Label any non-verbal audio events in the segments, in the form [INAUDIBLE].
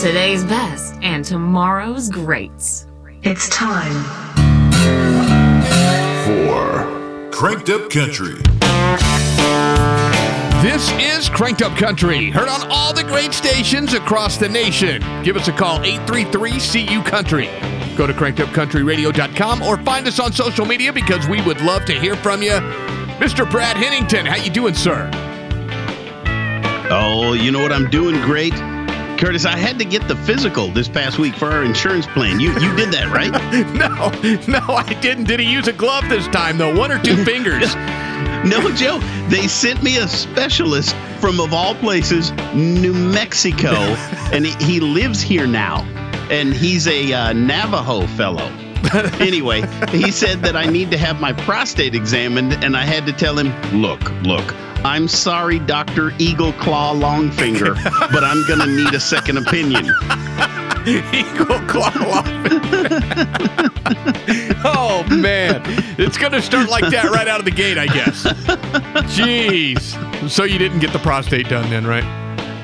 Today's best and tomorrow's greats. It's time for Cranked Up Country. This is Cranked Up Country, heard on all the great stations across the nation. Give us a call, 833-CU Country. Go to crankedupcountryradio.com or find us on social media because we would love to hear from you. Mr. Brad Hennington, how you doing, sir? Oh, you know what? I'm doing great. Curtis, I had to get the physical this past week for our insurance plan. You you did that, right? [LAUGHS] no, no, I didn't. Did he use a glove this time, though? One or two [LAUGHS] fingers? no, Joe. They sent me a specialist from, of all places, New Mexico, [LAUGHS] and he, he lives here now. And he's a uh, Navajo fellow. anyway, he said that I need to have my prostate examined, and I had to tell him, look, look, I'm sorry, Dr. Eagle Claw Longfinger, [LAUGHS] but I'm going to need a second opinion. Eagle Claw Longfinger. [LAUGHS] oh, man. It's going to start like that right out of the gate, I guess. [LAUGHS] Jeez. So you didn't get the prostate done then, right?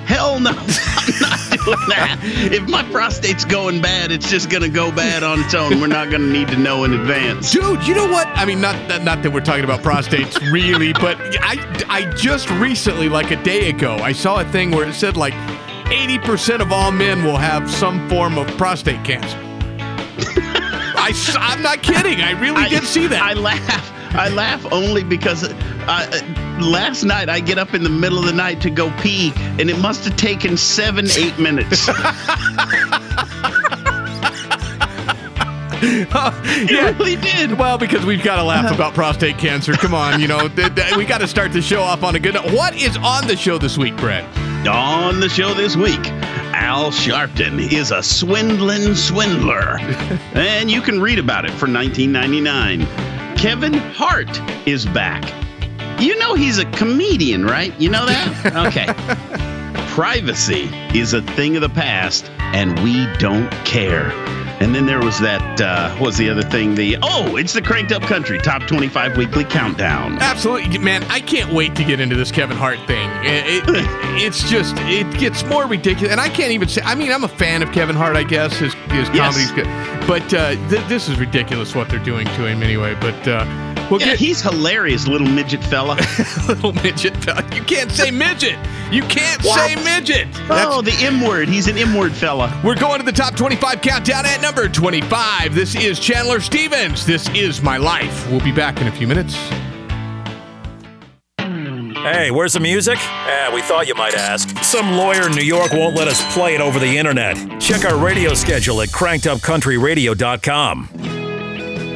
Hell no, I'm not doing that. If my prostate's going bad, it's just gonna go bad on its own. We're not gonna need to know in advance. Dude, you know what? I mean, not that, not that we're talking about prostates really, but I I just recently, like a day ago, I saw a thing where it said like 80% of all men will have some form of prostate cancer. [LAUGHS] I, I'm not kidding. I really I, did see that. I laugh. I laugh only because uh, last night I get up in the middle of the night to go pee, and it must have taken seven, eight minutes. [LAUGHS] it yeah. really did. Well, because we've got to laugh about prostate cancer. Come on, you know, th- th- we got to start the show off on a good note. What is on the show this week, Brett? On the show this week, Al Sharpton is a swindling swindler. [LAUGHS] and you can read about it for 1999. Kevin Hart is back. You know he's a comedian, right? You know that? [LAUGHS] Okay. Privacy is a thing of the past, and we don't care. And then there was that, uh, what was the other thing? The, oh, it's the Cranked Up Country Top 25 Weekly Countdown. Absolutely. Man, I can't wait to get into this Kevin Hart thing. It, it, [LAUGHS] it's just, it gets more ridiculous. And I can't even say, I mean, I'm a fan of Kevin Hart, I guess. His, his comedy's yes. good. But uh, th- this is ridiculous what they're doing to him anyway. But, uh, We'll yeah, get, he's hilarious, little midget fella. [LAUGHS] little midget fella. You can't say midget. You can't say midget. That's, oh, the M word. He's an M word fella. We're going to the top 25 countdown at number 25. This is Chandler Stevens. This is my life. We'll be back in a few minutes. Hey, where's the music? Eh, we thought you might ask. Some lawyer in New York won't let us play it over the internet. Check our radio schedule at crankedupcountryradio.com.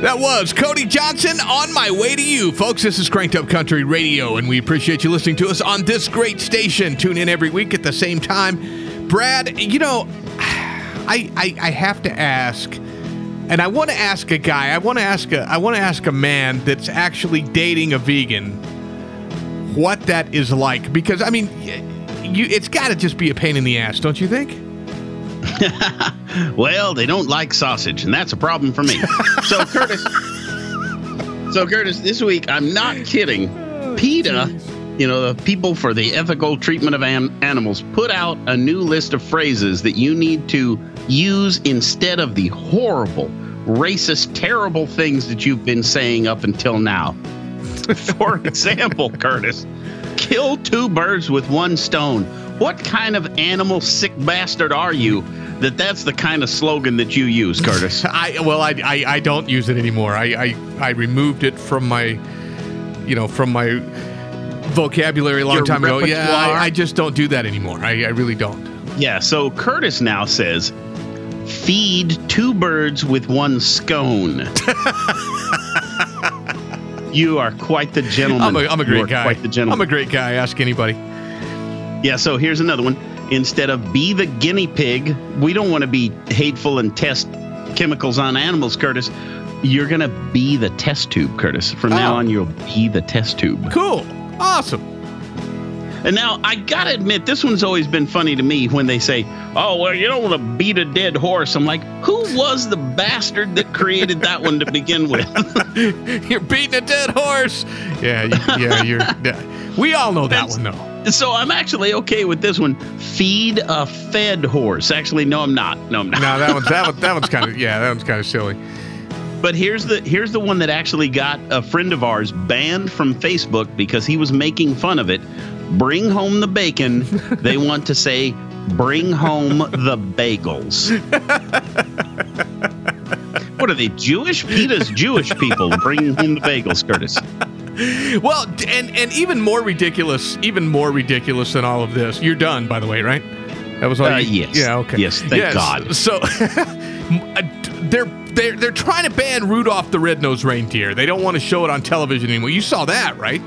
That was Cody Johnson on my way to you. Folks, this is Cranked Up Country Radio, and we appreciate you listening to us on this great station. Tune in every week at the same time. Brad, you know, [SIGHS] I, I, I have to ask, and I want to ask a guy, I want to ask a I want to ask a man that's actually dating a vegan what that is like. Because I mean, you it's gotta just be a pain in the ass, don't you think? [LAUGHS] well, they don't like sausage, and that's a problem for me. so, [LAUGHS] Curtis. So, Curtis, this week I'm not kidding. PETA, you know, the people for the ethical treatment of an- animals, put out a new list of phrases that you need to use instead of the horrible, racist, terrible things that you've been saying up until now. for [LAUGHS] example, Curtis, kill two birds with one stone. What kind of animal sick bastard are you that that's the kind of slogan that you use, Curtis? [LAUGHS] I well, I, I, I don't use it anymore. I, I I removed it from my, you know, from my vocabulary a long Your time repertoire? ago. Yeah, I, I, just don't do that anymore. I, I really don't. Yeah. So Curtis now says, "Feed two birds with one scone." [LAUGHS] you are quite the gentleman. I'm a, I'm a great guy. Quite the gentleman. I'm a great guy. Ask anybody. Yeah, so here's another one. Instead of be the guinea pig, we don't want to be hateful and test chemicals on animals, Curtis. You're going to be the test tube, Curtis. From oh. now on, you'll be the test tube. Cool. Awesome. And now I gotta admit, this one's always been funny to me when they say, "Oh, well, you don't want to beat a dead horse." I'm like, who was the bastard that created that one to begin with? [LAUGHS] [LAUGHS] you're beating a dead horse. Yeah, yeah, you're. we all know that one though. So I'm actually okay with this one. Feed a fed horse. Actually, no, I'm not. No, I'm not. No, that one's that one, that one's [LAUGHS] kind of yeah, that one's kind of silly. But here's the here's the one that actually got a friend of ours banned from Facebook because he was making fun of it. Bring home the bacon. they [LAUGHS] want to say bring home the bagels. [LAUGHS] what are they Jewish? PETA's Jewish people bringing home the bagels, Curtis. [LAUGHS] Well, and and even more ridiculous, even more ridiculous than all of this. You're done, by the way, right? That was all. Uh, you- yes. Yeah. Okay. Yes, thank God. So [LAUGHS] uh, they're they're they're trying to ban Rudolph the Red-Nosed Reindeer. They don't want to show it on television anymore. You saw that, right?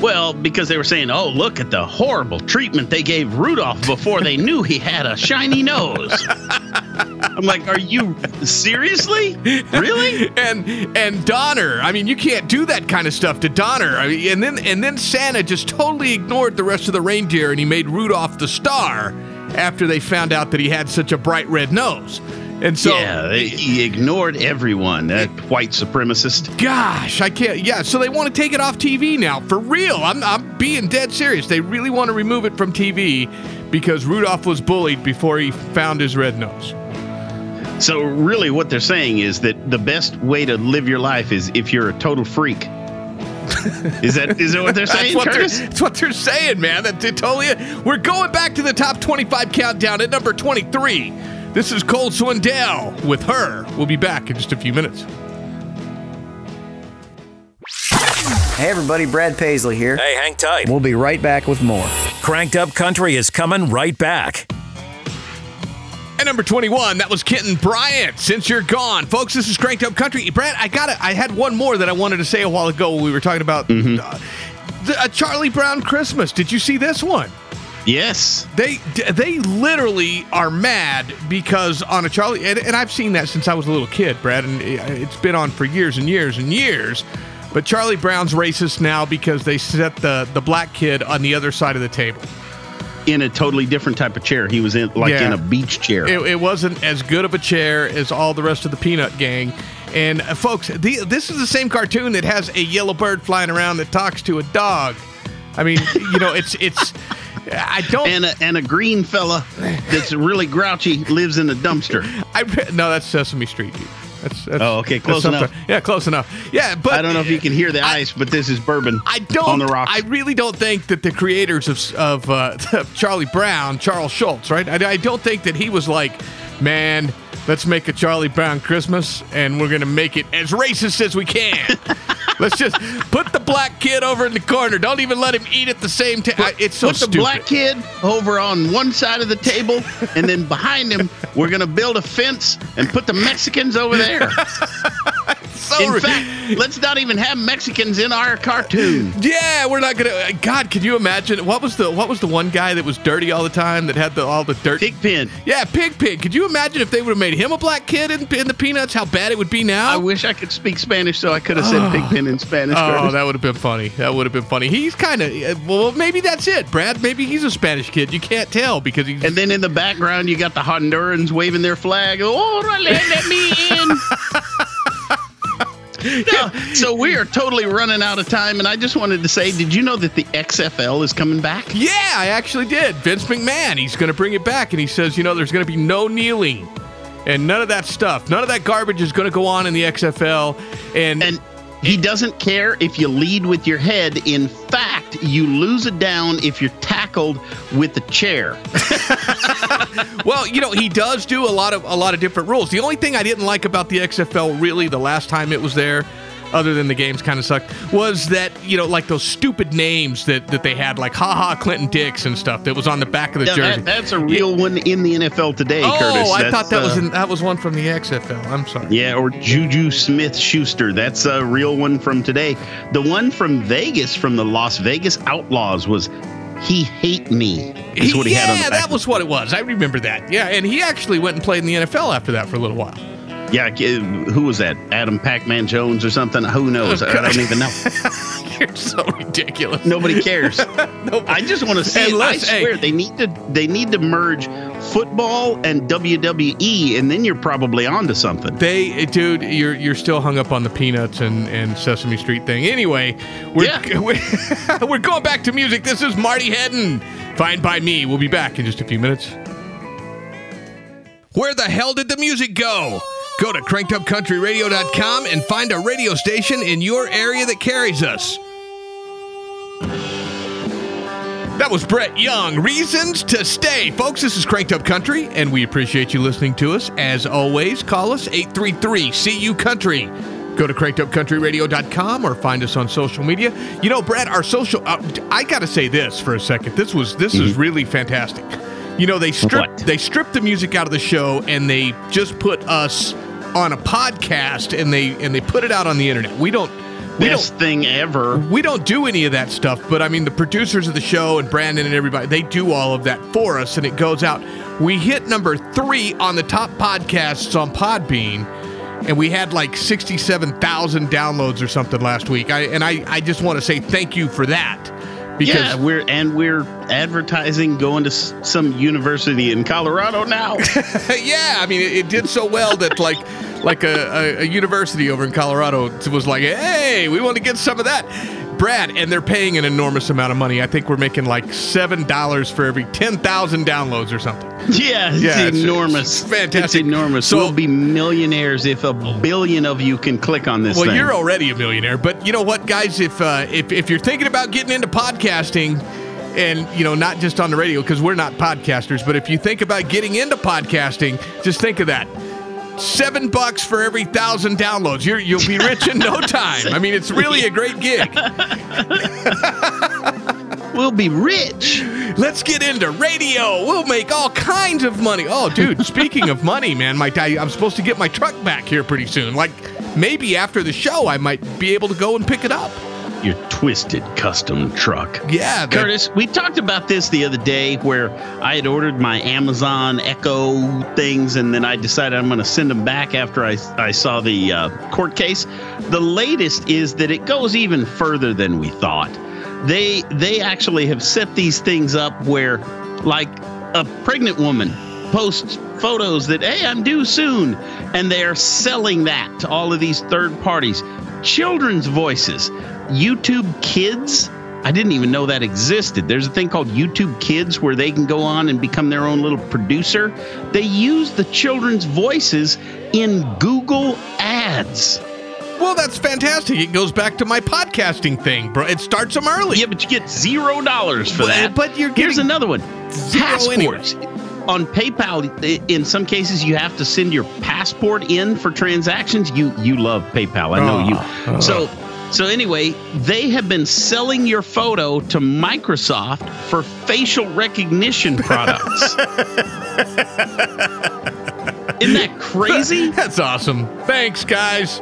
Well, because they were saying, "Oh, look at the horrible treatment they gave Rudolph before they knew he had a shiny nose." [LAUGHS] I'm like, "Are you seriously? Really?" [LAUGHS] and and Donner. I mean, you can't do that kind of stuff to Donner. I mean, and then and then Santa just totally ignored the rest of the reindeer, and he made Rudolph the star after they found out that he had such a bright red nose. And so, yeah, he ignored everyone. That white supremacist. gosh, I can't. Yeah, so they want to take it off TV now for real. I'm I'm being dead serious. They really want to remove it from TV because Rudolph was bullied before he found his red nose. So really, what they're saying is that the best way to live your life is if you're a total freak. is that is that what they're [LAUGHS] saying, That's what, they're, [LAUGHS] that's what they're saying, man. That they totally. We're going back to the top 25 countdown at number 23. This is Cole Swindell with her. We'll be back in just a few minutes. Hey everybody, Brad Paisley here. Hey, hang tight. We'll be right back with more. Cranked Up Country is coming right back. At number 21, that was Kenton Bryant. Since you're gone, folks, this is Cranked Up Country. Brad, I got it. I had one more that I wanted to say a while ago when we were talking about uh, the, a Charlie Brown Christmas. Did you see this one? Yes. They they literally are mad because on a Charlie and, and I've seen that since I was a little kid, Brad, and it's been on for years and years and years. But Charlie Brown's racist now because they set the the black kid on the other side of the table. In a totally different type of chair. He was in like Yeah. in a beach chair. It, it wasn't as good of a chair as all the rest of the Peanut Gang. And uh, folks, the, this is the same cartoon that has a yellow bird flying around that talks to a dog. I mean, [LAUGHS] you know, it's it's. I don't. and a, and a green fella that's really grouchy lives in a dumpster. [LAUGHS] I no, that's Sesame Street. dude. That's, that's Oh, okay, close enough. Yeah, close enough. Yeah, but I don't know if you can hear the I- ice, but this is bourbon I don't. on the rocks. I really don't think that the creators of of uh, [LAUGHS] Charlie Brown, Charles Schulz, right? I, I don't think that he was like, man, let's make a Charlie Brown Christmas, and we're gonna make it as racist as we can. [LAUGHS] let's just put the black kid over in the corner. Don't even let him eat at the same time. It's so Put the stupid. black kid over on one side of the table, and then behind him, we're going to build a fence and put the Mexicans over there. [LAUGHS] So In ri- fact, let's not even have Mexicans in our cartoon. Yeah, we're not gonna. uh, God, could you imagine what was the what was the one guy that was dirty all the time that had the all the dirt? Pigpen. Yeah, Pig Pig. Could you imagine if they would have made him a black kid in, in the Peanuts? How bad it would be now? I wish I could speak Spanish, so I could have said Pigpen in Spanish. Oh, Curtis. that would have been funny. That would have been funny. He's kind of well, maybe that's it, Brad. Maybe he's a Spanish kid. You can't tell because he's. And then in the background, you got the Hondurans waving their flag. Oh, let me in. [LAUGHS] [LAUGHS] No, so we are totally running out of time, and I just wanted to say, did you know that the XFL is coming back? yeah, I actually did. Vince McMahon. He's going to bring it back, and he says, you know, there's going to be no kneeling, and none of that stuff. None of that garbage is going to go on in the XFL. And, And he doesn't care if you lead with your head. In fact, you lose it down if you're tackled with the chair. [LAUGHS] Well, you know, he does do a lot of a lot of different rules. The only thing I didn't like about the XFL really the last time it was there, other than the games kind of sucked, was that, you know, like those stupid names that, that they had, like Ha Ha Clinton-Dix and stuff that was on the back of the Now, jersey. that, that's a real one in the NFL today, Curtis. oh, Curtis. I That's, thought that was uh, in, that was one from the XFL. I'm sorry. Yeah, or JuJu Smith-Schuster. That's a real one from today. The one from Vegas, from the Las Vegas Outlaws, was He Hate Me. Is what he yeah, had on the back. that was what it was. I remember that. Yeah, and he actually went and played in the NFL after that for a little while. Yeah, uh, who was that? Adam Pac-Man Jones or something? Who knows? I don't even know. [LAUGHS] You're so ridiculous. Nobody cares. [LAUGHS] I just want to see. it. I Unless- hey. swear they need to. They need to merge football and WWE, and then you're probably onto something. They, eh, dude, you're you're still hung up on the peanuts and, and Sesame Street thing. Anyway, we're Yeah. [LAUGHS] we're, we're going back to music. This is Marty Hedden. Fine by me. We'll be back in just a few minutes. Where the hell did the music go? Go to crankedupcountryradio.com and find a radio station in your area that carries us. That was Brett Young. Reasons to stay. Folks, this is Cranked Up Country, and we appreciate you listening to us. As always, call us 833 CU Country. Go to crankedupcountryradio.com or find us on social media. You know, Brett, our social uh, I got to say this for a second. This was this is really fantastic. You know, they strip What? they stripped the music out of the show and they just put us on a podcast and they and they put it out on the internet. We don't we don't thing ever. we don't do any of that stuff, but I mean, the producers of the show and Brandon and everybody, they do all of that for us and it goes out. We hit number three on the top podcasts on Podbean, and we had like 67,000 downloads or something last week. I, and I, I just want to say thank you for that. Because yeah, we're and we're advertising going to s- some university in Colorado now. [LAUGHS] yeah, I mean, it, it did so well that like like a, a, a university over in Colorado was like, hey, we want to get some of that. Brad, and they're paying an enormous amount of money. I think we're making like seven dollars for every ten thousand downloads or something. yeah, it's Yeah, it's- enormous. it's fantastic. It's enormous. So- we'll be millionaires if a billion of you can click on this Well, thing. you're already a millionaire, but you know what, guys? If uh, if if you're thinking about getting into podcasting, and you know, not just on the radio because we're not podcasters, but if you think about getting into podcasting, just think of that. Seven bucks for every thousand downloads. You're, you'll be rich in no time. I mean, it's really a great gig. [LAUGHS] we'll be rich. Let's get into radio. We'll make all kinds of money. Oh, dude, speaking of money, man, my I, I'm supposed to get my truck back here pretty soon. Like maybe after the show, I might be able to go and pick it up. Your twisted custom truck. Yeah, the- Curtis, we talked about this the other day where I had ordered my Amazon Echo things and then I decided I'm going to send them back after I, I saw the uh, court case. The latest is that it goes even further than we thought. They they actually have set these things up where like a pregnant woman posts photos that hey I'm due soon and they are selling that to all of these third parties. Children's voices, YouTube Kids I didn't even know that existed. There's a thing called YouTube Kids where they can go on and become their own little producer. They use the children's voices in Google Ads. Well, that's fantastic. It goes back to my podcasting thing, bro. It starts them early. Yeah, but you get zero dollars for But- that. but you're Here's another one. zero Passports. On PayPal, in some cases, you have to send your passport in for transactions. You you love PayPal, I know Oh, you. Ah, ah. So so anyway, they have been selling your photo to Microsoft for facial recognition products. [LAUGHS] Isn't that crazy? That's awesome. Thanks, guys.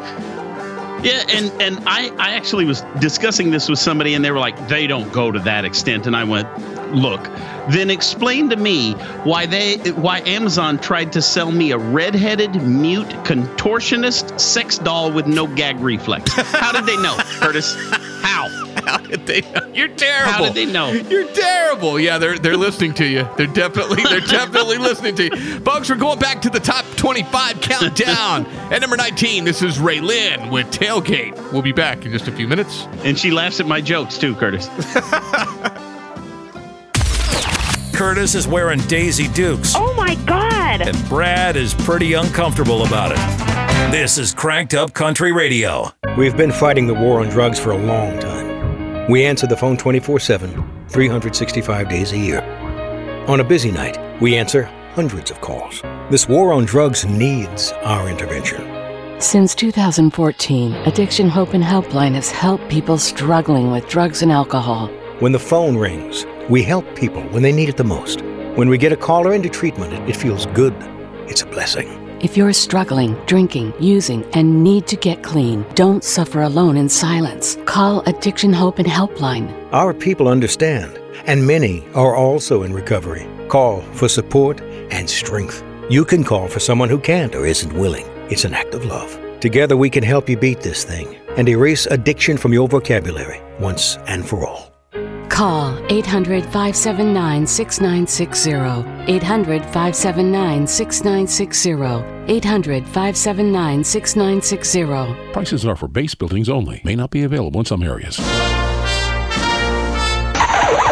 Yeah, and and I I actually was discussing this with somebody, and they were like, they don't go to that extent, and I went, look, then explain to me why they why Amazon tried to sell me a redheaded mute contortionist sex doll with no gag reflex. How did they know, Curtis? How? How did they know? You're terrible. How did they know? You're terrible. Yeah, they're they're listening to you. They're definitely they're [LAUGHS] definitely listening to you. Folks, we're going back to the top 25 countdown. At number 19, this is RaeLynn with Tailgate. We'll be back in just a few minutes. And she laughs at my jokes too, Curtis. [LAUGHS] Curtis is wearing Daisy Dukes, Oh my God! and Brad is pretty uncomfortable about it. This is Cranked Up Country Radio. We've been fighting the war on drugs for a long time. We answer the phone 24 7, 365 days a year. On a busy night, we answer hundreds of calls. This war on drugs needs our intervention. Since 2014, Addiction Hope and Helpline has helped people struggling with drugs and alcohol. When the phone rings, we help people when they need it the most. When we get a caller into treatment, it, it feels good. It's a blessing. If you're struggling, drinking, using, and need to get clean, don't suffer alone in silence. Call Addiction Hope and Helpline. Our people understand, and many are also in recovery. Call for support and strength. You can call for someone who can't or isn't willing. It's an act of love. Together we can help you beat this thing and erase addiction from your vocabulary once and for all. Call 800 579 6960. 800 579 6960. 800 579 6960. Prices are for base buildings only. May not be available in some areas.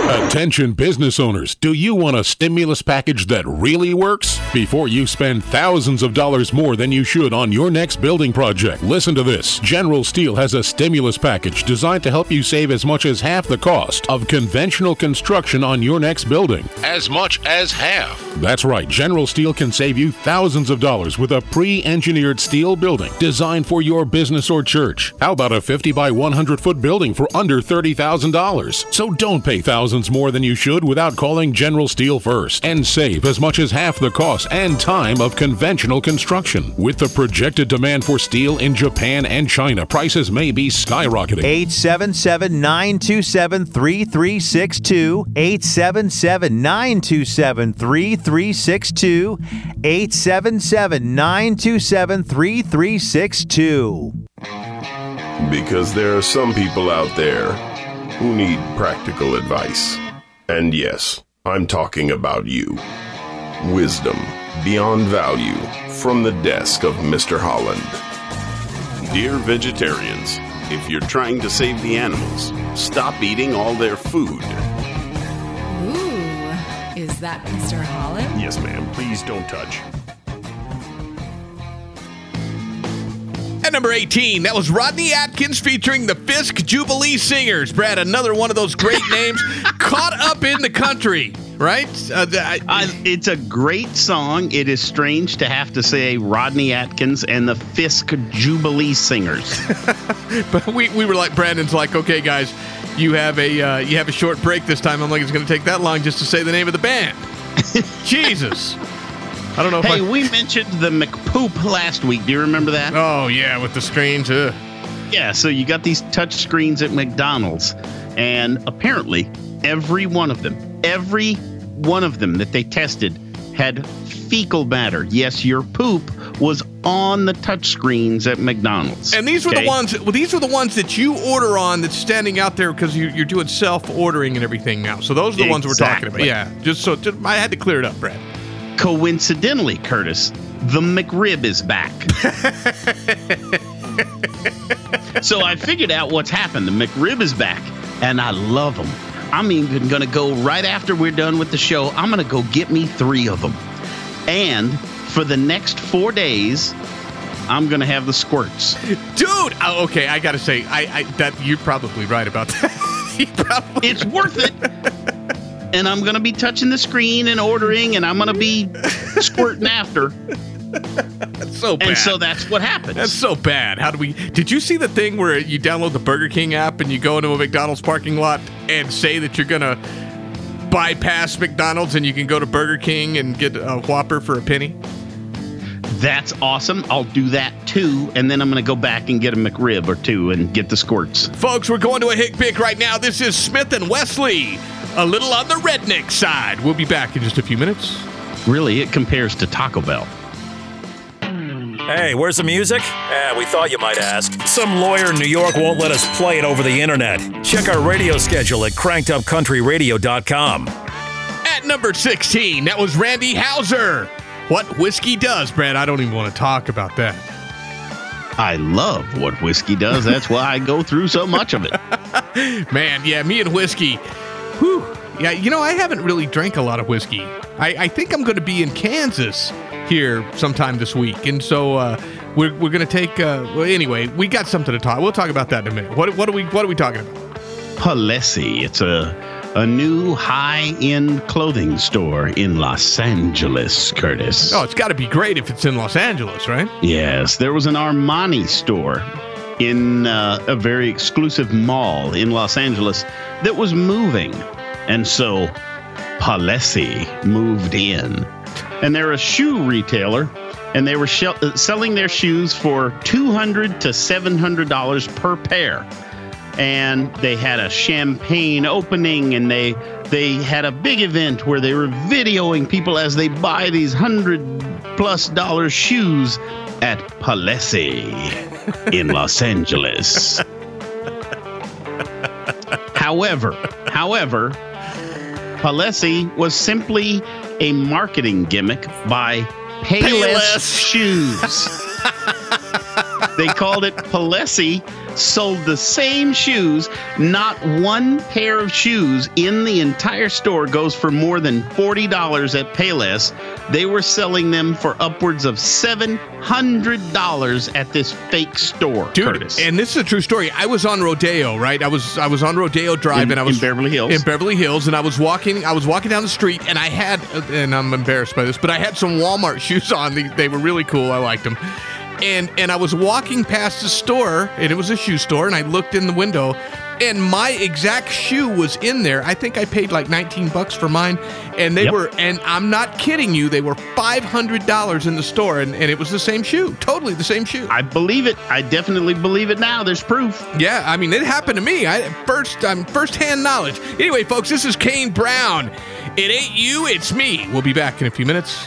Attention business owners, do you want a stimulus package that really works? Before you spend thousands of dollars more than you should on your next building project, listen to this. General Steel has a stimulus package designed to help you save as much as half the cost of conventional construction on your next building. As much as half. That's right, General Steel can save you thousands of dollars with a pre engineered steel building designed for your business or church. How about a 50 by 100 foot building for under $30,000? So don't pay thousands more than you should without calling General Steel first and save as much as half the cost and time of conventional construction. With the projected demand for steel in Japan and China, prices may be skyrocketing. 877 927 3362. 877 927 3362. 877 927 3362. Because there are some people out there who need practical advice. And yes, I'm talking about you. Wisdom beyond value from the desk of Mr. Holland. Dear vegetarians, if you're trying to save the animals, stop eating all their food. Ooh, is that Mr. Holland? Yes, ma'am. Please don't touch. At number 18, that was Rodney Atkins featuring the Fisk Jubilee Singers. Brad, another one of those great names [LAUGHS] caught up in the country, right? Uh, I, I, it's a great song. It is strange to have to say Rodney Atkins and the Fisk Jubilee Singers. [LAUGHS] but we, we were like, Brandon's like, okay, guys, you have a uh, you have a short break this time. I'm like, it's going to take that long just to say the name of the band. [LAUGHS] Jesus. I don't know. Hey, I... we mentioned the McPoop last week. Do you remember that? Oh yeah, with the screens. Ugh. Yeah. So you got these touch screens at McDonald's, and apparently every one of them, every one of them that they tested had fecal matter. Yes, your poop was on the touch screens at McDonald's. And these were okay? the ones. Well, these were the ones that you order on that's standing out there because you, are doing self ordering and everything now. So those are the exactly. ones we're talking about. Yeah. Just so just, I had to clear it up, Brad. Coincidentally, Curtis, the McRib is back. [LAUGHS] so I figured out what's happened. The McRib is back, and I love them. I'm even going to go right after we're done with the show. I'm going to go get me three of them. And for the next four days, I'm going to have the squirts. Dude, oh, okay, I got to say, I, I that you're probably right about [LAUGHS] that. it's worth it and I'm going to be touching the screen and ordering, and I'm going to be squirting after. [LAUGHS] That's so bad. And so that's what happens. That's so bad. How do we? Did you see the thing where you download the Burger King app and you go into a McDonald's parking lot and say that you're going to bypass McDonald's and you can go to Burger King and get a Whopper for a penny? That's awesome. I'll do that too. And then I'm going to go back and get a McRib or two and get the squirts. Folks, we're going to a hick pick right now. This is Smith and Wesley a little on the redneck side. We'll be back in just a few minutes. Really, it compares to Taco Bell. Hey, where's the music? Eh, we thought you might ask. Some lawyer in New York won't let us play it over the internet. Check our radio schedule at crankedupcountryradio.com. At number 16, that was Randy Houser. What whiskey does, Brad? I don't even want to talk about that. I love what whiskey does. That's why I go through so much of it. [LAUGHS] Man, yeah, me and whiskey Whew. Yeah, you know, I haven't really drank a lot of whiskey. I, I think I'm going to be in Kansas here sometime this week, and so uh, we're, we're going to take. Uh, well, anyway, we got something to talk. We'll talk about that in a minute. What what are we what are we talking about? Palessi. It's a a new high-end clothing store in Los Angeles, Curtis. Oh, it's got to be great if it's in Los Angeles, right? Yes, there was an Armani store in uh, a very exclusive mall in Los Angeles that was moving. And so Palessi moved in. And they're a shoe retailer, and they were sh- selling their shoes for $200 to $700 per pair. and they had a champagne opening and they they had a big event where they were videoing people as they buy these hundred plus dollar shoes at Palessi in Los Angeles. however, however, Palessi was simply a marketing gimmick by Payless, Payless. Shoes. they called it Palessi, sold the same shoes. Not one pair of shoes in the entire store goes for more than $40 at Payless. They were selling them for upwards of $700 at this fake store, Dude, Curtis. and this is a true story. I was on Rodeo, right? I was I was on Rodeo Drive, In- and I was in Beverly Hills. In Beverly Hills, and I was walking. I was walking down the street, and I had, and I'm embarrassed by this, but I had some Walmart [LAUGHS] shoes on. They, they were really cool. I liked them. And and I was walking past the store, and it was a shoe store, and I looked in the window, and my exact shoe was in there. I think I paid like 19 bucks for mine, and they Yep. were, and I'm not kidding you, they were $500 in the store, and, and it was the same shoe, totally the same shoe. I believe it. I definitely believe it now. There's proof. Yeah, I mean it happened to me. I first um, I'm first hand knowledge. Anyway, folks, this is Kane Brown. It ain't you, it's me. We'll be back in a few minutes.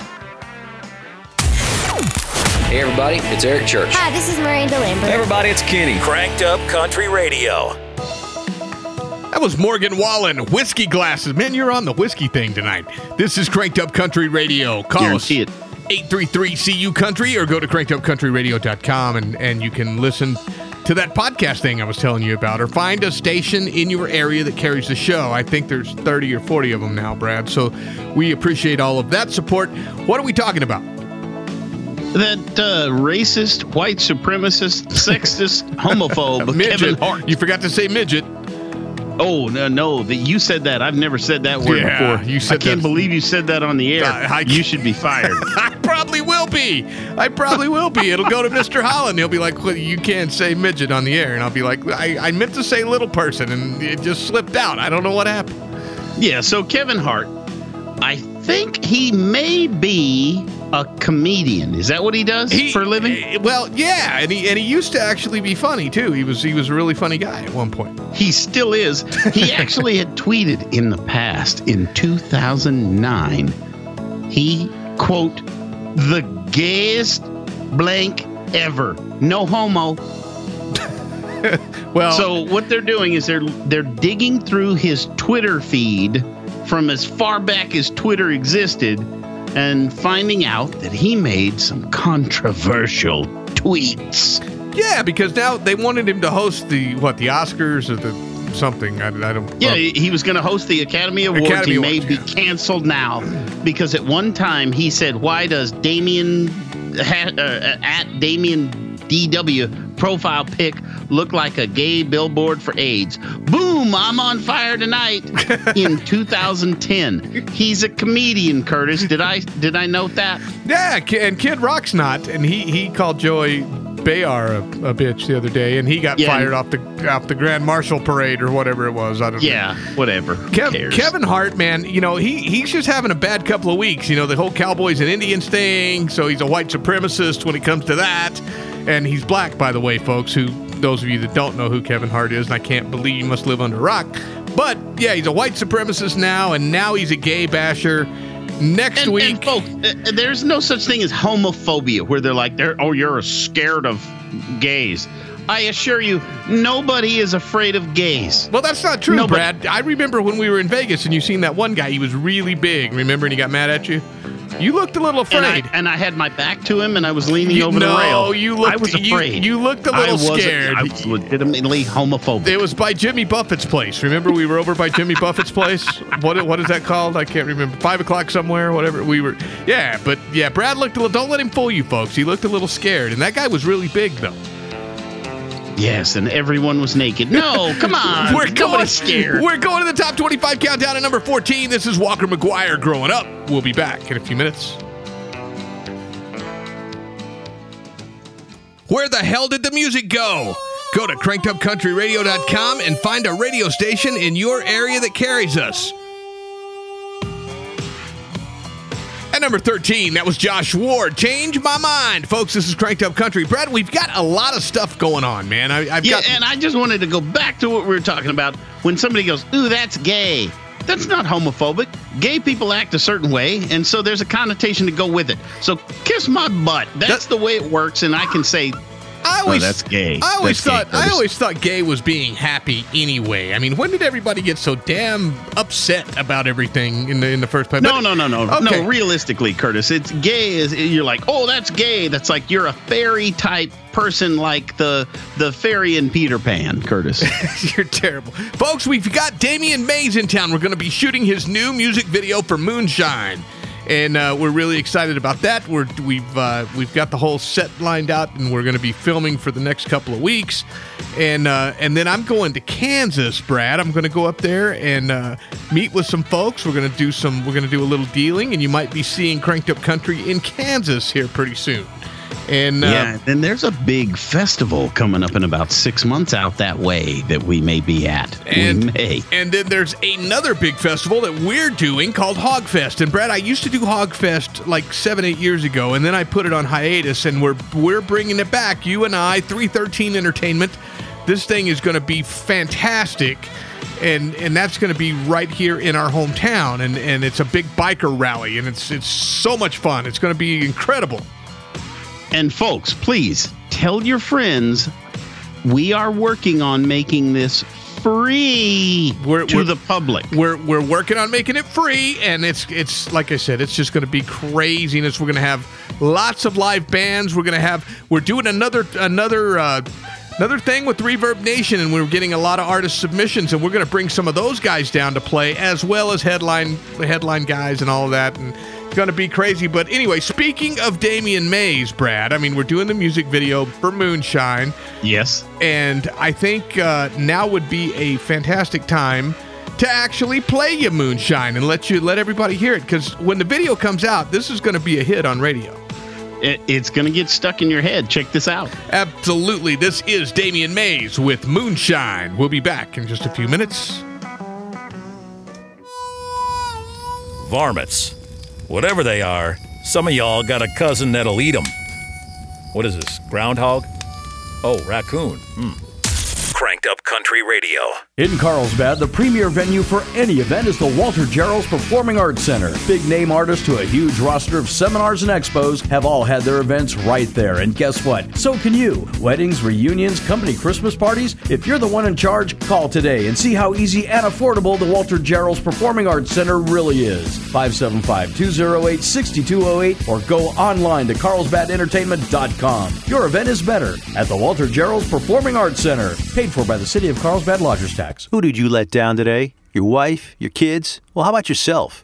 Hey everybody, it's Eric Church. Hi, this is Miranda Lambert. Hey everybody, it's Kenny. Cranked Up Country Radio. That was Morgan Wallen, whiskey glasses. Man, you're on the whiskey thing tonight. This is Cranked Up Country Radio. Call us Guarantee it. 833-CU Country or go to crankedupcountryradio.com and, and you can listen to that podcast thing I was telling you about or find a station in your area that carries the show. I think there's 30 or 40 of them now, Brad. So we appreciate all of that support. What are we talking about? That uh, racist, white supremacist, sexist, [LAUGHS] homophobe midget. Kevin Hart. You forgot to say midget. Oh no, no! That you said that. I've never said that word Yeah, before. you said I can't that. believe you said that on the air. Uh, I- you should be [LAUGHS] fired. I probably will be. I probably will be. It'll go to Mr. Holland. He'll be like, well, "You can't say midget on the air," and I'll be like, "I, I meant to say little person, and it just slipped out. I don't know what happened." yeah. So Kevin Hart, I think he may be a comedian. Is that what he does for a living? Eh, Well, yeah, and he and he used to actually be funny too. He was he was a really funny guy at one point. He still is. He [LAUGHS] actually had tweeted in the past, in 2009, he, quote, the gayest blank ever. No homo. [LAUGHS] Well, so what they're doing is they're they're digging through his Twitter feed from as far back as Twitter existed and finding out that he made some controversial tweets. yeah, because now they wanted him to host the what the Oscars or the something. I, I don't. Yeah, he was going to host the Academy Awards. Academy he may Awards, be canceled now because at one time he said, "Why does Damien ha- uh, at Damien DW profile pic look like a gay billboard for AIDS?" Boom! I'm on fire tonight. [LAUGHS] in 2010, he's a comedian. Curtis, did I did I note that? Yeah, and Kid Rock's not, and he he called Joey Behar a, a bitch the other day, and he got Yeah. fired off the off the Grand Marshal Parade or whatever it was. I don't know. Yeah, whatever. Who Kev- Kevin Hart, man, you know he he's just having a bad couple of weeks. You know the whole Cowboys and Indians thing. So he's a white supremacist when it comes to that, and he's black, by the way, folks. Who those of you that don't know who Kevin Hart is, and I can't believe you must live under a rock. But yeah, he's a white supremacist now, and now he's a gay basher. Next and, week, and folks, uh, there's no such thing as homophobia where they're like, they're, oh, you're scared of gays. I assure you, nobody is afraid of gays. Well, that's not true, Nobody- Brad. I remember when we were in Vegas and you seen that one guy. He was really big. Remember, and he got mad at you. You looked a little And I, afraid. and I had my back to him, and I was leaning You- over no, the rail. you looked- I was you- afraid. you looked a little wasn't- scared. I was legitimately homophobic. It was by Jimmy Buffett's place. Remember, we were over by Jimmy Buffett's place. What what is that called? I can't remember. Five o'clock somewhere, whatever. We were. Yeah, but yeah, Brad looked a little. Don't let him fool you, folks. He looked a little scared, and that guy was really big, though. Yes, and everyone was naked. No, [LAUGHS] come on. We're going scared. We're going to the top 25 countdown at number 14. This is Walker McGuire growing up. We'll be back in a few minutes. Where the hell did the music go? Go to crankedupcountryradio.com and find a radio station in your area that carries us. At number 13, that was Josh Ward. Change my mind. Folks, this is Cranked Up Country. Brad, we've got a lot of stuff going on, man. I, have yeah, got. and I just wanted to go back to what we were talking about. When somebody goes, ooh, that's gay. That's not homophobic. Gay people act a certain way, and so there's a connotation to go with it. So kiss my butt. That's the way it works, and I can say, I always, oh, that's gay. I always That's thought gay, I always thought gay was being happy anyway. I mean, when did everybody get so damn upset about everything in the in the first place? No, But- no, no, no, Okay. no. Realistically, Curtis, it's gay. Is you're like, oh, that's gay. That's like you're a fairy type person, like the the fairy in Peter Pan, Curtis. [LAUGHS] You're terrible. Folks, we've got Damian Mays in town. We're going to be shooting his new music video for Moonshine. And uh, we're really excited about that. We're, we've uh, we've got the whole set lined out, and we're going to be filming for the next couple of weeks. And uh, and then I'm going to Kansas, Brad. I'm going to go up there and uh, meet with some folks. We're going to do some. We're going to do a little dealing, and you might be seeing Cranked Up Country in Kansas here pretty soon. And uh, yeah, and there's a big festival coming up in about six months out that way that we may be at. And, we may. and then there's another big festival that we're doing called Hogfest. And Brad, I used to do Hogfest like seven, eight years ago, and then I put it on hiatus, and we're we're bringing it back. You and I, 313 Entertainment. This thing is going to be fantastic. And, and that's going to be right here in our hometown, and, and it's a big biker rally, and it's it's so much fun. It's going to be incredible. And folks, please tell your friends we are working on making this free to the public. We're we're working on making it free, and it's it's like I said, it's just going to be craziness. We're going to have lots of live bands. We're going to have we're doing another another. Uh, Another thing with ReverbNation, and we're getting a lot of artist submissions, and we're going to bring some of those guys down to play, as well as headline headline guys and all of that, and it's going to be crazy. But anyway, speaking of Damian Mays, Brad, I mean, we're doing the music video for Moonshine. Yes. And I think uh, now would be a fantastic time to actually play you Moonshine and let you let everybody hear it. Because when the video comes out, this is going to be a hit on radio. It, it's going to get stuck in your head. Check this out. Absolutely. This is Damian Mays with Moonshine. We'll be back in just a few minutes. Varmints. Whatever they are, some of y'all got a cousin that'll eat them. What is this? Groundhog? Oh, raccoon. Hmm. Cranked Up Country Radio. In Carlsbad, the premier venue for any event is the Walter Gerrells Performing Arts Center. Big name artists to a huge roster of seminars and expos have all had their events right there. And guess what? So can you. Weddings, reunions, company Christmas parties. If you're the one in charge, call today and see how easy and affordable the Walter Gerrells Performing Arts Center really is. 575 208 6208 or go online to carlsbadentertainment.com. Your event is better at the Walter Gerrells Performing Arts Center. Paid for by the City of Carlsbad Lodgers Tax. Who did you let down today? Your wife? Your kids? Well, how about yourself?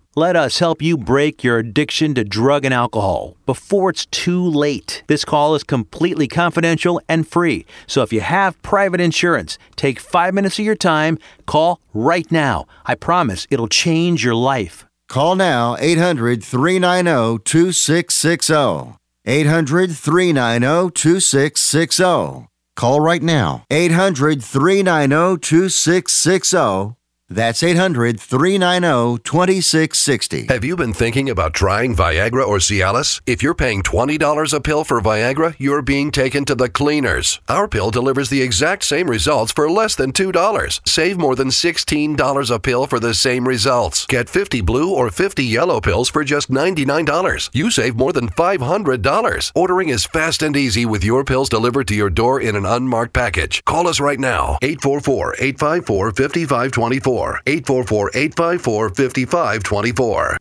Let us help you break your addiction to drug and alcohol before it's too late. This call is completely confidential and free. So if you have private insurance, take five minutes of your time, call right now. I promise it'll change your life. Call now 800 390 2660. 800 390 2660. Call right now 800 390 2660. That's 800 390 2660. Have you been thinking about trying Viagra or Cialis? If you're paying $20 a pill for Viagra, you're being taken to the cleaners. Our pill delivers the exact same results for less than $2. Save more than $16 a pill for the same results. Get 50 blue or 50 yellow pills for just $99. You save more than $500. Ordering is fast and easy with your pills delivered to your door in an unmarked package. Call us right now. 844 854 5524. 844 854 5524.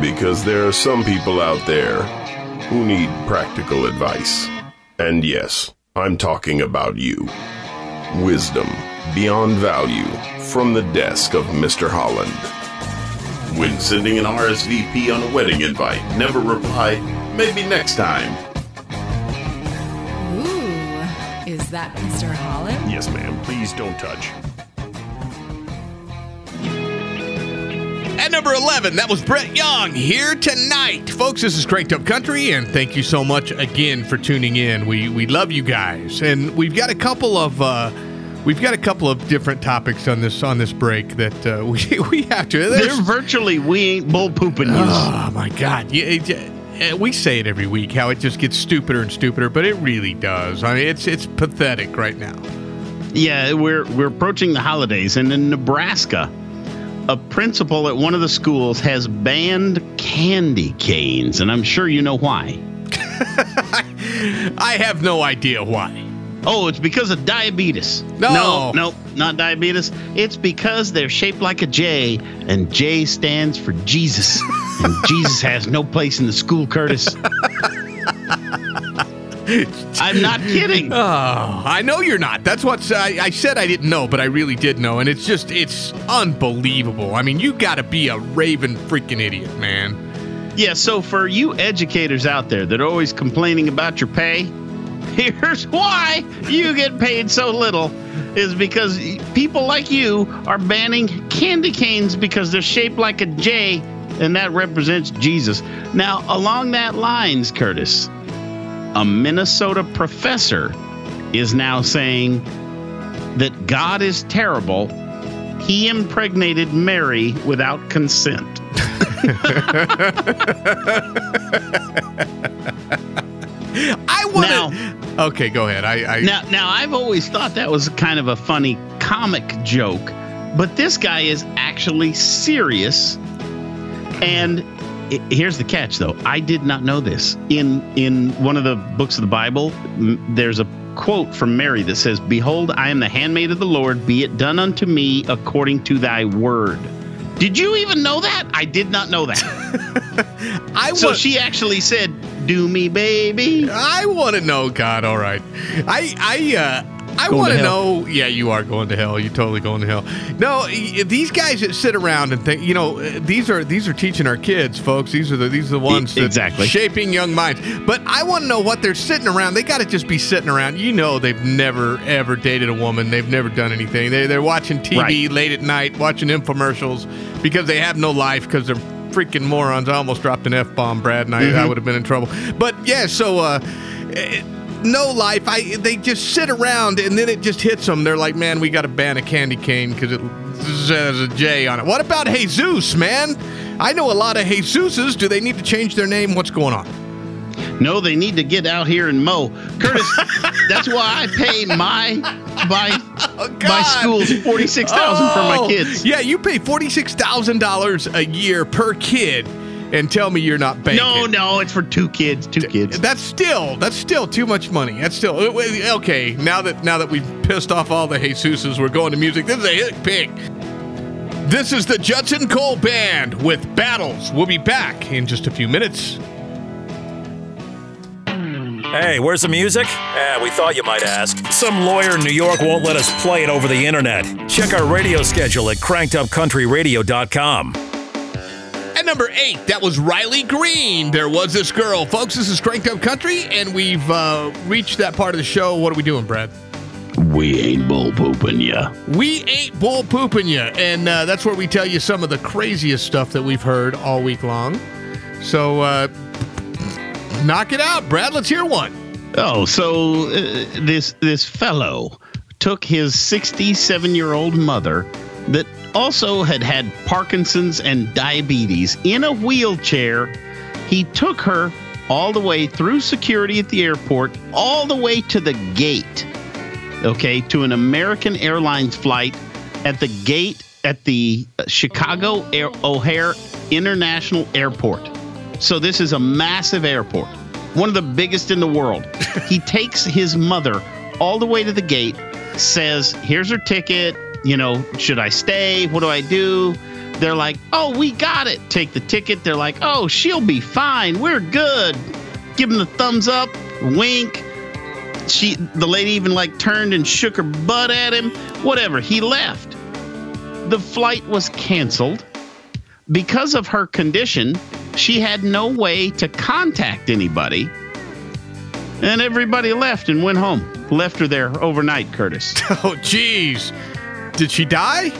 Because there are some people out there who need practical advice. And yes, I'm talking about you. Wisdom beyond value from the desk of Mr. Holland. When sending an RSVP on a wedding invite, never reply, maybe next time. Ooh, is that Mr. Holland? Yes, ma'am. Please don't touch. Number 11, that was Brett Young here tonight. Folks, this is Cranked Up Country, and thank you so much again for tuning in. We we love you guys. And we've got a couple of uh, we've got a couple of different topics on this on this break that uh, [LAUGHS] we we have to. They're virtually we ain't bull pooping. You. Oh my god. Yeah, it- uh, we say it every week how it just gets stupider and stupider, but it really does. I mean, it's it's pathetic right now. Yeah, we're we're approaching the holidays, and in Nebraska, a principal at one of the schools has banned candy canes, and I'm sure you know why. [LAUGHS] I have no idea why. Oh, it's because of diabetes. No. no, no, not diabetes. It's because they're shaped like a J, and J stands for Jesus, and [LAUGHS] Jesus has no place in the school, Curtis. [LAUGHS] [LAUGHS] I'm not kidding. [LAUGHS] Oh, I know you're not. That's what I, I said I didn't know, but I really did know. And it's just, it's unbelievable. I mean, you got to be a raven freaking idiot, man. Yeah, so for you educators out there that are always complaining about your pay, [LAUGHS] here's why you get paid so little is because people like you are banning candy canes because they're shaped like a J and that represents Jesus. Now, along that lines, Curtis, a Minnesota professor is now saying that God is terrible. He impregnated Mary without consent. I want to. Okay, go ahead. I, I Now, now I've always thought that was kind of a funny comic joke, but this guy is actually serious. And here's the catch, though. I did not know this. In in one of the books of the Bible, m- there's a quote from Mary that says, "Behold, I am the handmaid of the Lord. Be it done unto me according to Thy word." Did you even know that? I did not know that. [LAUGHS] I so wa- she actually said, "Do me, baby." I want to know, God. All right, I I uh, I want to know. Yeah, you are going to hell. You're totally going to hell. No, these guys that sit around and think, you know, uh, these are these are teaching our kids, folks. These are the these are the ones that exactly. shaping young minds. But I want to know what they're sitting around. They got to just be sitting around. You know, they've never ever dated a woman. They've never done anything. They they're watching TV Right. late at night, watching infomercials because they have no life because they're freaking morons. I almost dropped an f bomb, Brad, and I, I Mhm. would have been in trouble. But yeah, so. uh eh, no life. I they just sit around and then it just hits them. They're like, man, we got to ban a candy cane because it says a J on it. What about Jesus, man? I know a lot of Jesuses. Do they need to change their name? What's going on? No, they need to get out here and mow. Curtis, [LAUGHS] that's why I pay my my oh, my schools forty six thousand for my Oh, kids. Yeah, you pay forty six thousand dollars a year per kid, and tell me you're not banking. No, no, it's for two kids. Two kids. That's still that's still too much money. That's still okay. Now that now that we've pissed off all the Jesuses, we're going to music. This is a hit pick. This is the Judson Cole Band with Battles. We'll be back in just a few minutes. Hey, where's the music? Eh, we thought you might ask. Some lawyer in New York won't let us play it over the internet. Check our radio schedule at crankedupcountryradio.com. At number eight, that was Riley Green. There was this girl, folks. This is Cranked Up Country, and we've uh, reached that part of the show. What are we doing, Brad? We ain't bull pooping ya. We ain't bull pooping you, and uh, that's where we tell you some of the craziest stuff that we've heard all week long. So, uh, knock it out, Brad. Let's hear one. Oh, so uh, this this fellow took his 67 year old mother that also had had Parkinson's and diabetes in a wheelchair. He took her all the way through security at the airport, all the way to the gate. Okay, to an American Airlines flight at the gate at the Chicago Air- O'Hare International Airport. So this is a massive airport, one of the biggest in the world. [LAUGHS] he takes his mother all the way to the gate, says, "Here's her ticket. You know, should I stay? What do I do?" They're like, "Oh, we got it. Take the ticket." They're like, "Oh, she'll be fine. We're good." Give him the thumbs up, wink. She, the lady, even like turned and shook her butt at him. Whatever. He left. The flight was canceled because of her condition. She had no way to contact anybody. and everybody left and went home. Left her there overnight, Curtis. [LAUGHS] Oh, jeez. Did she die?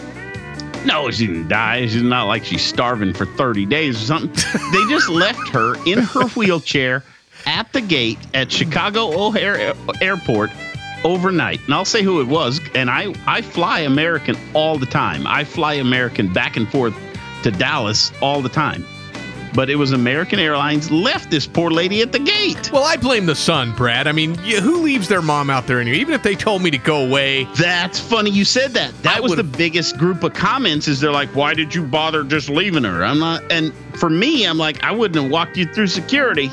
No, she didn't die. She's not like she's starving for 30 days or something. [LAUGHS] they just left her in her wheelchair at the gate at Chicago O'Hare Airport overnight. And I'll say who it was. And I, I fly American all the time. I fly American back and forth to Dallas all the time. But it was American Airlines left this poor lady at the gate. Well, I blame the son, Brad. I mean, who leaves their mom out there anyway? Even if they told me to go away. That's funny you said that. That I was the would've- biggest group of comments is they're like, why did you bother just leaving her? I'm not and for me, I'm like, I wouldn't have walked you through security. [LAUGHS] [LAUGHS]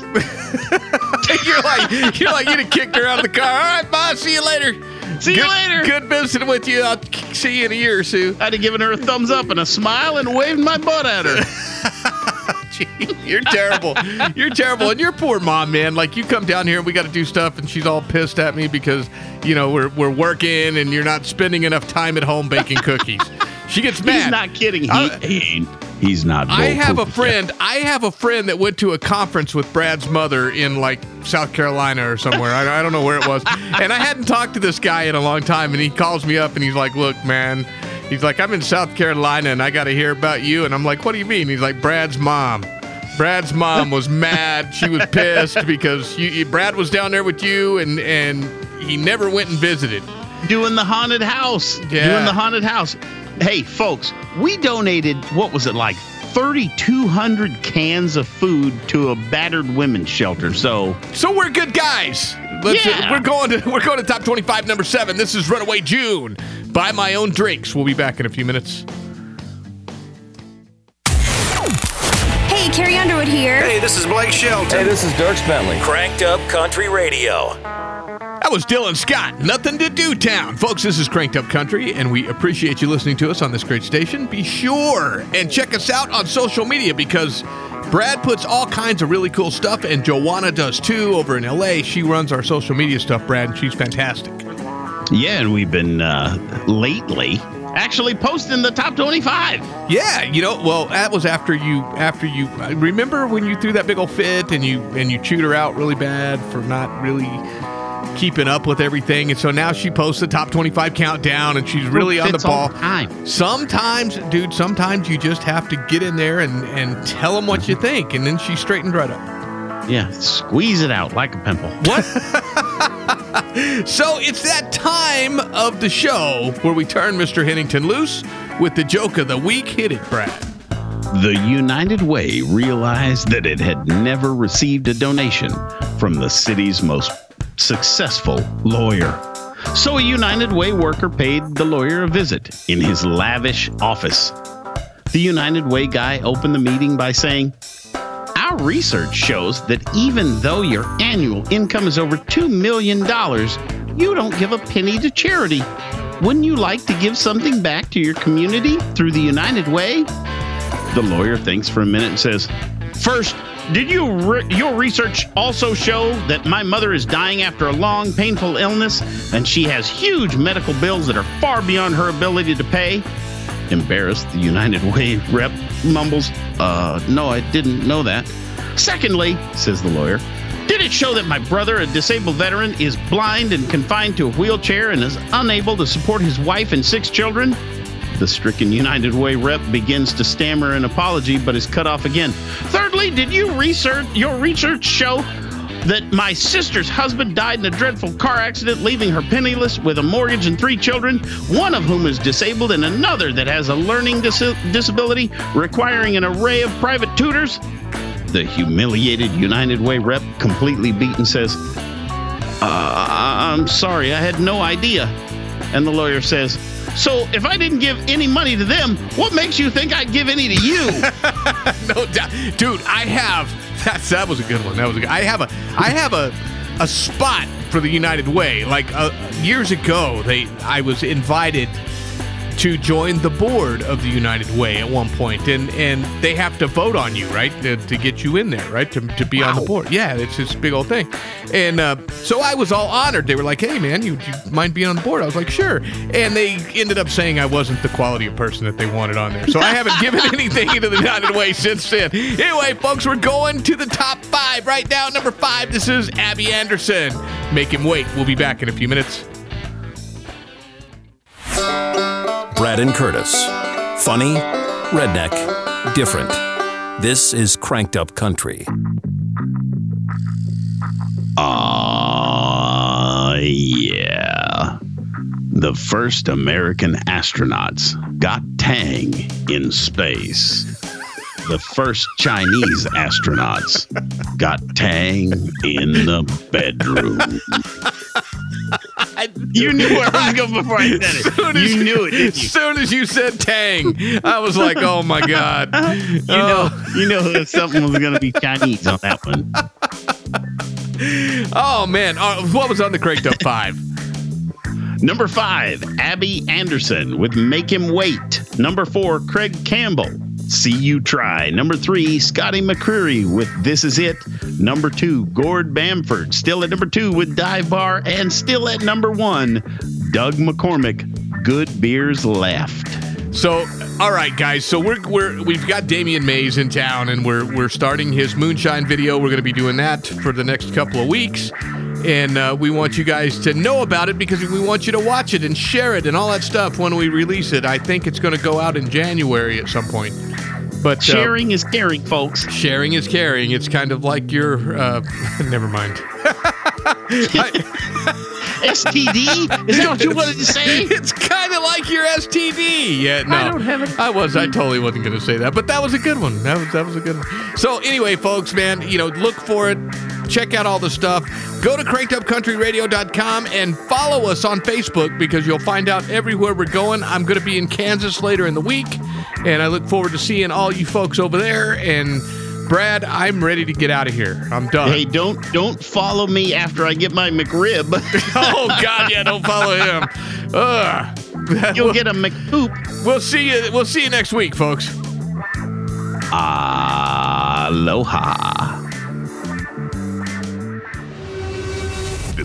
you're like, you're like, you'd have kicked her out of the car. All right, bye. See you later. See you good, later. Good visiting with you. I'll see you in a year or two. I'd have given her a thumbs up and a smile and waved my butt at her. [LAUGHS] [LAUGHS] You're terrible. You're terrible. And your poor mom, man. Like you come down here and we got to do stuff, and she's all pissed at me because you know we're we're working and you're not spending enough time at home baking cookies. She gets [LAUGHS] mad. He's not kidding. He, uh, I- he ain't. He's not. I have a friend. I have a friend that went to a conference with Brad's mother in like South Carolina or somewhere. I, I don't know where it was. And I hadn't talked to this guy in a long time. And he calls me up and he's like, "Look, man." He's like, "I'm in South Carolina and I got to hear about you." And I'm like, "What do you mean?" He's like, "Brad's mom." Brad's mom was mad. She was pissed because you, you, Brad was down there with you and and he never went and visited. doing the haunted house. Yeah. Doing the haunted house. Hey, folks, we donated, what was it like? 3,200 cans of food to a battered women's shelter. So, So we're good guys. Let's, Yeah. we're going to we're going to top 25 number 7. This is Runaway June. Buy my own drinks. We'll be back in a few minutes. Hey, Carrie Underwood here. Hey, this is Blake Shelton. Hey, this is Dierks Bentley. Cranked Up Country Radio. That was Dylan Scott. Nothing to do town. Folks, this is Cranked Up Country, and we appreciate you listening to us on this great station. Be sure and check us out on social media because Brad puts all kinds of really cool stuff, and Joanna does too over in LA. She runs our social media stuff, Brad, and she's fantastic. Yeah, and we've been uh, lately actually posting the top 25. Yeah, you know, well, that was after you after you remember when you threw that big old fit and you and you chewed her out really bad for not really keeping up with everything. And so now she posts the top 25 countdown and she's really on the ball. the time. Sometimes, dude, sometimes you just have to get in there and and tell them what you think and then she straightened right up. Yeah, squeeze it out like a pimple. What? [LAUGHS] [LAUGHS] so it's that time of the show where we turn Mr. Hennington loose with the joke of the week. Hit it, Brad. The United Way realized that it had never received a donation from the city's most successful lawyer. So a United Way worker paid the lawyer a visit in his lavish office. The United Way guy opened the meeting by saying, Our research shows that even though your annual income is over $2 million, you don't give a penny to charity. Wouldn't you like to give something back to your community through the United Way? The lawyer thinks for a minute and says, First, did you re- your research also show that my mother is dying after a long, painful illness and she has huge medical bills that are far beyond her ability to pay? Embarrassed, the United [LAUGHS] Way rep mumbles, Uh, no, I didn't know that. Secondly, says the lawyer, did it show that my brother, a disabled veteran, is blind and confined to a wheelchair and is unable to support his wife and six children? The stricken United Way rep begins to stammer an apology but is cut off again. Thirdly, did you research your research show that my sister's husband died in a dreadful car accident, leaving her penniless with a mortgage and three children, one of whom is disabled and another that has a learning dis- disability requiring an array of private tutors? The humiliated United Way rep, completely beaten, says, uh, I'm sorry, I had no idea. And the lawyer says, So if I didn't give any money to them, what makes you think I'd give any to you? [LAUGHS] no doubt, dude. I have that's that was a good one. That was a good, I have a I have a a spot for the United Way. Like uh, years ago, they I was invited to join the board of the United Way at one point, and and they have to vote on you, right, to, to get you in there, right, to, to be on the board. Yeah, it's this big old thing, and uh, so I was all honored. They were like, "Hey, man, you, you mind being on the board?" I was like, "Sure," and they ended up saying I wasn't the quality of person that they wanted on there, so I haven't given [LAUGHS] anything into the United Way since then. Anyway, folks, we're going to the top five right now. Number five, this is Abby Anderson. Make him wait. We'll be back in a few minutes. Brad and Curtis. Funny, redneck, different. This is Cranked Up Country. Ah, yeah. The first American astronauts got Tang in space. The first Chinese astronauts got Tang in the bedroom. You knew where I was going before I said it. You knew it, As soon as you said Tang, I was like, "Oh my god!" [LAUGHS] You know, you know something was going to be Chinese on that one. [LAUGHS] Oh man, uh, what was on the cranked up five? Number five, Abby Anderson with Make Him Wait. Number four, Craig Campbell. See You Try. Number three, Scotty McCreery with This Is It. Number two, Gord Bamford. Still at number two with Dive Bar. And still at number one, Doug McCormick. Good Beers Left. So, all right, guys. So we're we're we've got Damian Mays in town, and we're we're starting his moonshine video. We're going to be doing that for the next couple of weeks, and uh, we want you guys to know about it because we want you to watch it and share it and all that stuff when we release it. I think it's going to go out in January at some point. But uh, Sharing is caring, folks. sharing is caring. It's kind of like your. Uh, [LAUGHS] never mind. [LAUGHS] STD? Is that what you wanted to say? [LAUGHS] It's kind of like your STD. Yeah, no, I don't have it. I was. I totally wasn't going to say that, but that was a good one. That was that was a good one. So anyway, folks, man, you know, look for it. Check out all the stuff. Go to crankedupcountryradio.com and follow us on Facebook because you'll find out everywhere we're going. I'm going to be in Kansas later in the week, and I look forward to seeing all you folks over there. And Brad, I'm ready to get out of here. I'm done. Hey, don't don't follow me after I get my McRib. [LAUGHS] oh God, yeah, don't follow him. Ugh. [LAUGHS] You'll get a McPoop. We'll see you. We'll see you next week, folks. Aloha.